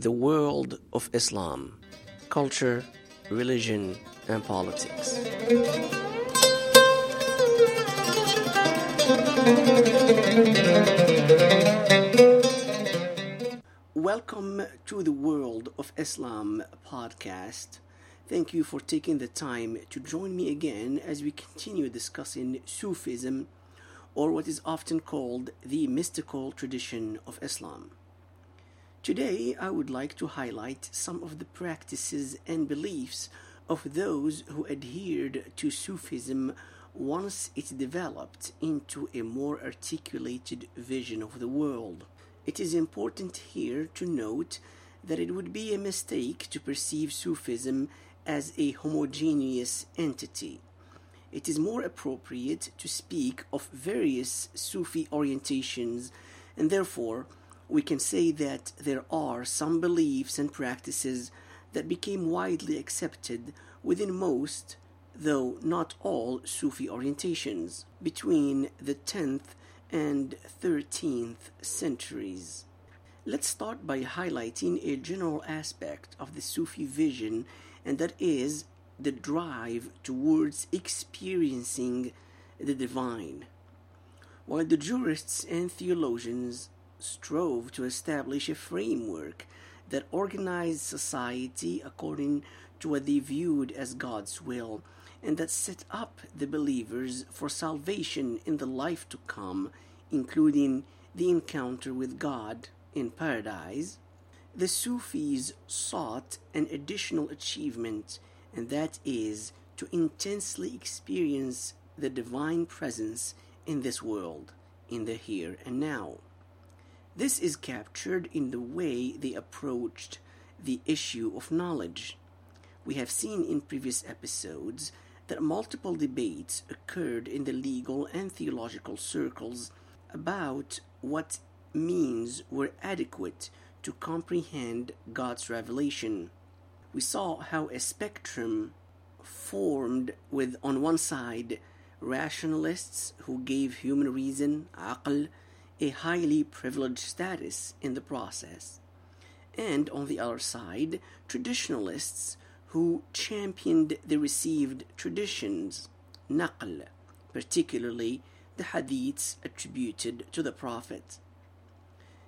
the world of Islam, culture, religion, and politics. Welcome to the World of Islam podcast. Thank you for taking the time to join me again as we continue discussing Sufism, or what is often called the mystical tradition of Islam. Today, I would like to highlight some of the practices and beliefs of those who adhered to Sufism once it developed into a more articulated vision of the world. It is important here to note that it would be a mistake to perceive Sufism as a homogeneous entity. It is more appropriate to speak of various Sufi orientations, and therefore we can say that there are some beliefs and practices that became widely accepted within most, though not all, Sufi orientations between the 10th and 13th centuries. Let's start by highlighting a general aspect of the Sufi vision, and that is the drive towards experiencing the divine. While the jurists and theologians strove to establish a framework that organized society according to what they viewed as God's will, and that set up the believers for salvation in the life to come, including the encounter with God in paradise, the Sufis sought an additional achievement, and that is to intensely experience the divine presence in this world, in the here and now. This is captured in the way they approached the issue of knowledge. We have seen in previous episodes that multiple debates occurred in the legal and theological circles about what means were adequate to comprehend God's revelation. We saw how a spectrum formed with, on one side, rationalists who gave human reason, aql, a highly privileged status in the process, and on the other side, traditionalists who championed the received traditions, naql, particularly the hadiths attributed to the Prophet.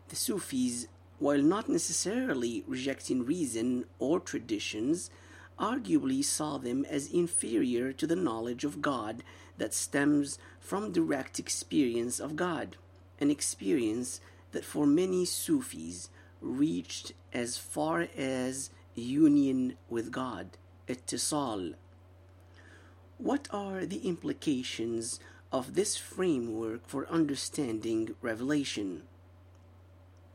The Sufis, while not necessarily rejecting reason or traditions, arguably saw them as inferior to the knowledge of God that stems from direct experience of God, an experience that for many Sufis reached as far as union with God, ittisal. What are the implications of this framework for understanding revelation?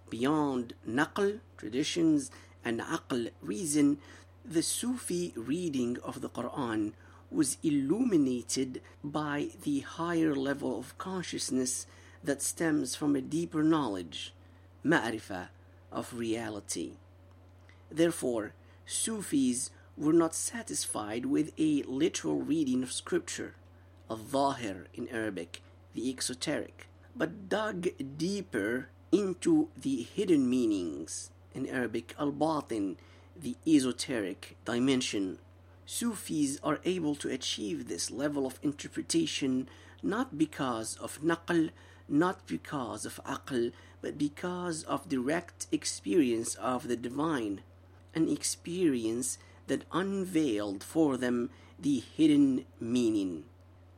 Beyond naql, traditions, and aql, reason, the Sufi reading of the Quran was illuminated by the higher level of consciousness that stems from a deeper knowledge, ma'rifah, of reality. Therefore, Sufis were not satisfied with a literal reading of scripture, al-zahir in Arabic, the exoteric, but dug deeper into the hidden meanings in Arabic, al-batin, the esoteric dimension. Sufis are able to achieve this level of interpretation not because of naql, not because of aql, but because of direct experience of the divine an experience that unveiled for them the hidden meaning.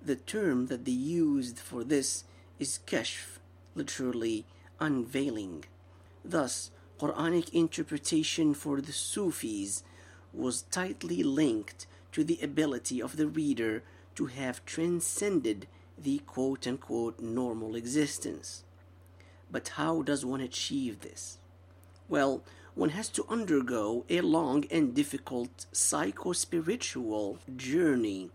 The term that they used for this is kashf, literally unveiling. Thus, Quranic interpretation for the Sufis was tightly linked to the ability of the reader to have transcended the quote unquote normal existence. But how does one achieve this? Well, one has to undergo a long and difficult psycho-spiritual journey.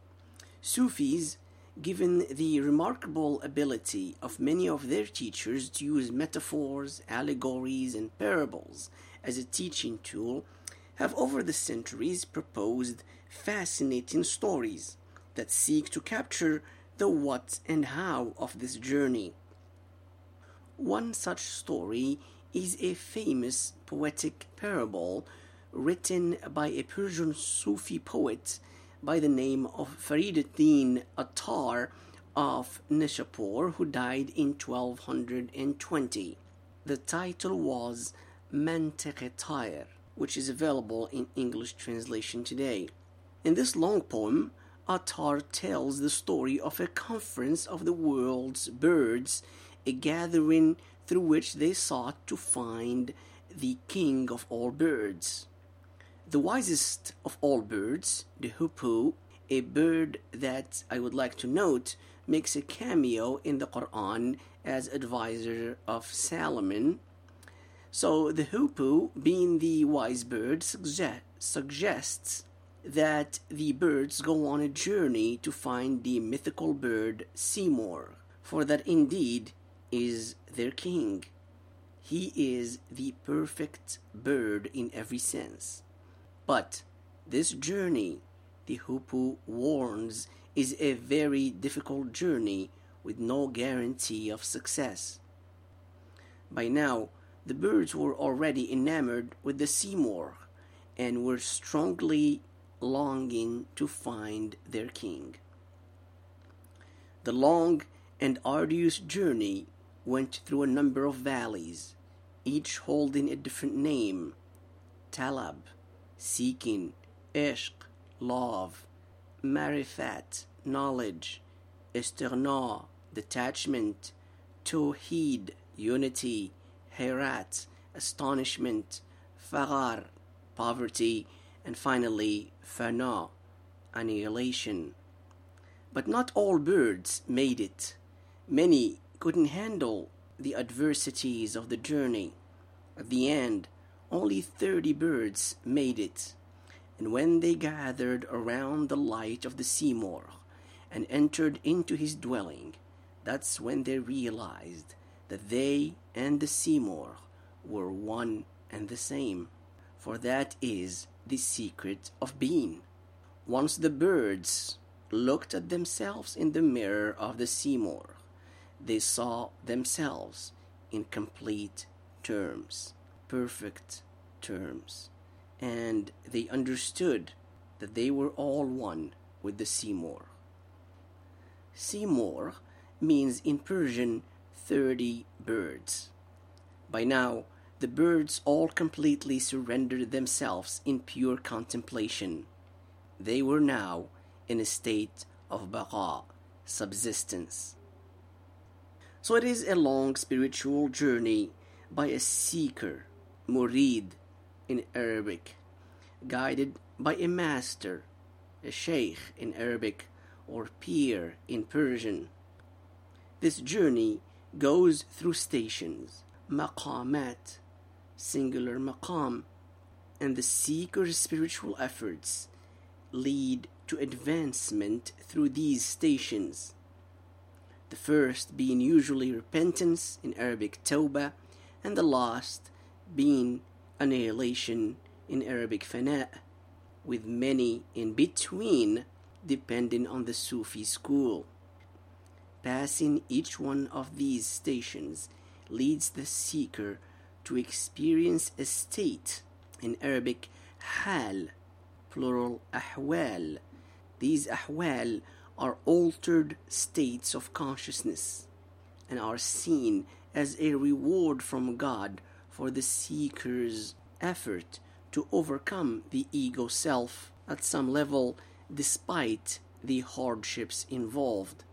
Sufis, given the remarkable ability of many of their teachers to use metaphors, allegories, and parables as a teaching tool, have over the centuries proposed fascinating stories that seek to capture the what and how of this journey. One such story is a famous poetic parable written by a Persian Sufi poet by the name of Fariduddin Attar of Nishapur, who died in 1220. The title was Mantiq which is available in English translation today. In this long poem, Attar tells the story of a conference of the world's birds, a gathering through which they sought to find the king of all birds. The wisest of all birds, the hoopoe, a bird that I would like to note makes a cameo in the Quran as advisor of Solomon. So the hoopoe, being the wise bird, suggest, suggests that the birds go on a journey to find the mythical bird Simurgh, for that indeed is their king. He is the perfect bird in every sense. But this journey, the hoopoe warns, is a very difficult journey with no guarantee of success. By now, the birds were already enamored with the Simurgh and were strongly longing to find their king. The long and arduous journey went through a number of valleys, each holding a different name Talab, seeking, Ishq, love, Marifat, knowledge, Istighna, detachment, Tawheed, unity, Hayrat, astonishment, Faghar, poverty, and finally Fana, annihilation. But not all birds made it. Many couldn't handle the adversities of the journey. At the end, only 30 birds made it. And when they gathered around the light of the Simurgh and entered into his dwelling, that's when they realized that they and the Simurgh were one and the same. For that is the secret of being. Once the birds looked at themselves in the mirror of the Simurgh, they saw themselves in complete terms, perfect terms, and they understood that they were all one with the Simurgh. Simurgh means in Persian 30 birds. By now, the birds all completely surrendered themselves in pure contemplation. They were now in a state of baqa, subsistence. So it is a long spiritual journey by a seeker, murid in Arabic, guided by a master, a sheikh in Arabic, or pir in Persian. This journey goes through stations, maqamat, singular maqam, and the seeker's spiritual efforts lead to advancement through these stations. The first being usually repentance in Arabic tawbah, and the last being annihilation in Arabic fana, with many in between depending on the Sufi school. Passing each one of these stations leads the seeker to experience a state in Arabic hal plural ahwal. These ahwal are altered states of consciousness and are seen as a reward from God for the seeker's effort to overcome the ego self at some level despite the hardships involved.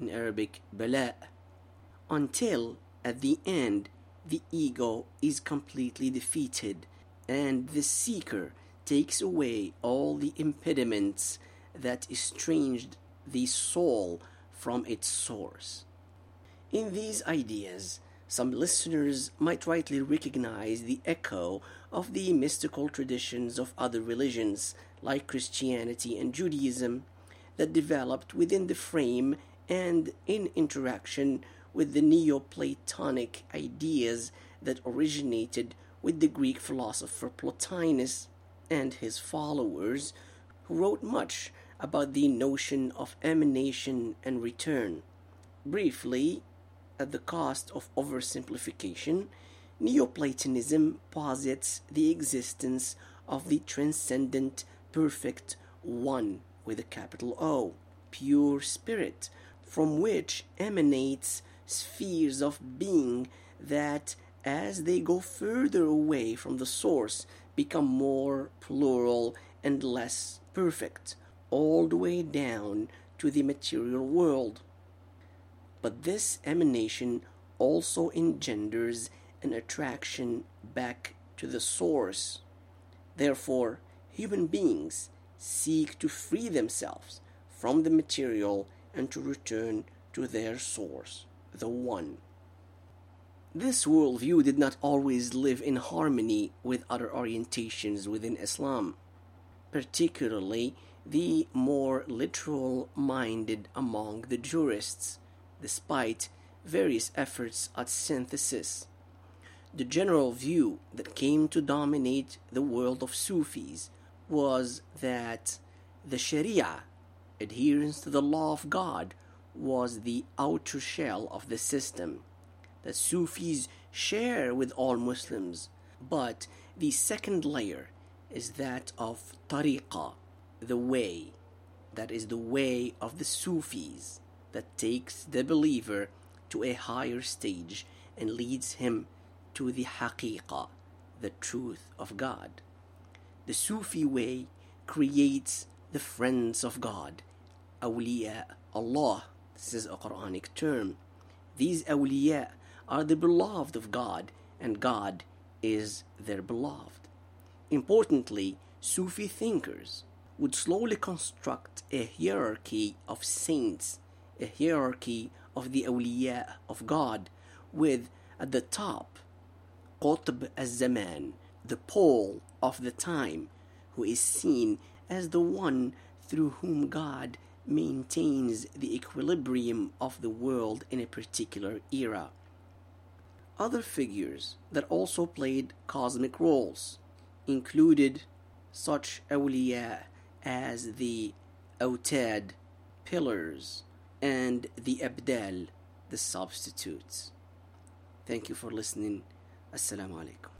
In Arabic bala. Until at the end the ego is completely defeated and the seeker takes away all the impediments that estranged the soul from its source. In these ideas, some listeners might rightly recognize the echo of the mystical traditions of other religions like Christianity and Judaism that developed within the frame and in interaction with the Neoplatonic ideas that originated with the Greek philosopher Plotinus and his followers, who wrote much about the notion of emanation and return. Briefly, at the cost of oversimplification, Neoplatonism posits the existence of the transcendent, perfect One with a capital O, pure spirit, from which emanates spheres of being that, as they go further away from the source, become more plural and less perfect, all the way down to the material world. But this emanation also engenders an attraction back to the source. Therefore, human beings seek to free themselves from the material and to return to their source, the One. This worldview did not always live in harmony with other orientations within Islam, particularly the more literal minded among the jurists, despite various efforts at synthesis. The general view that came to dominate the world of Sufis was that the Sharia, adherence to the law of God, was the outer shell of the system that Sufis share with all Muslims, but the second layer is that of tariqah, the way, that is the way of the Sufis that takes the believer to a higher stage and leads him to the haqiqah, the truth of God. The Sufi way creates the friends of God, awliya Allah. This is a Quranic term. These awliya are the beloved of God, and God is their beloved. Importantly, Sufi thinkers would slowly construct a hierarchy of saints, a hierarchy of the awliya of God, with at the top Qutb al-Zaman, the pole of the time, who is seen as the one through whom God maintains the equilibrium of the world in a particular era. Other figures that also played cosmic roles included such awliya as the Autad, pillars, and the Abdal, the substitutes. Thank you for listening. Assalamu alaikum.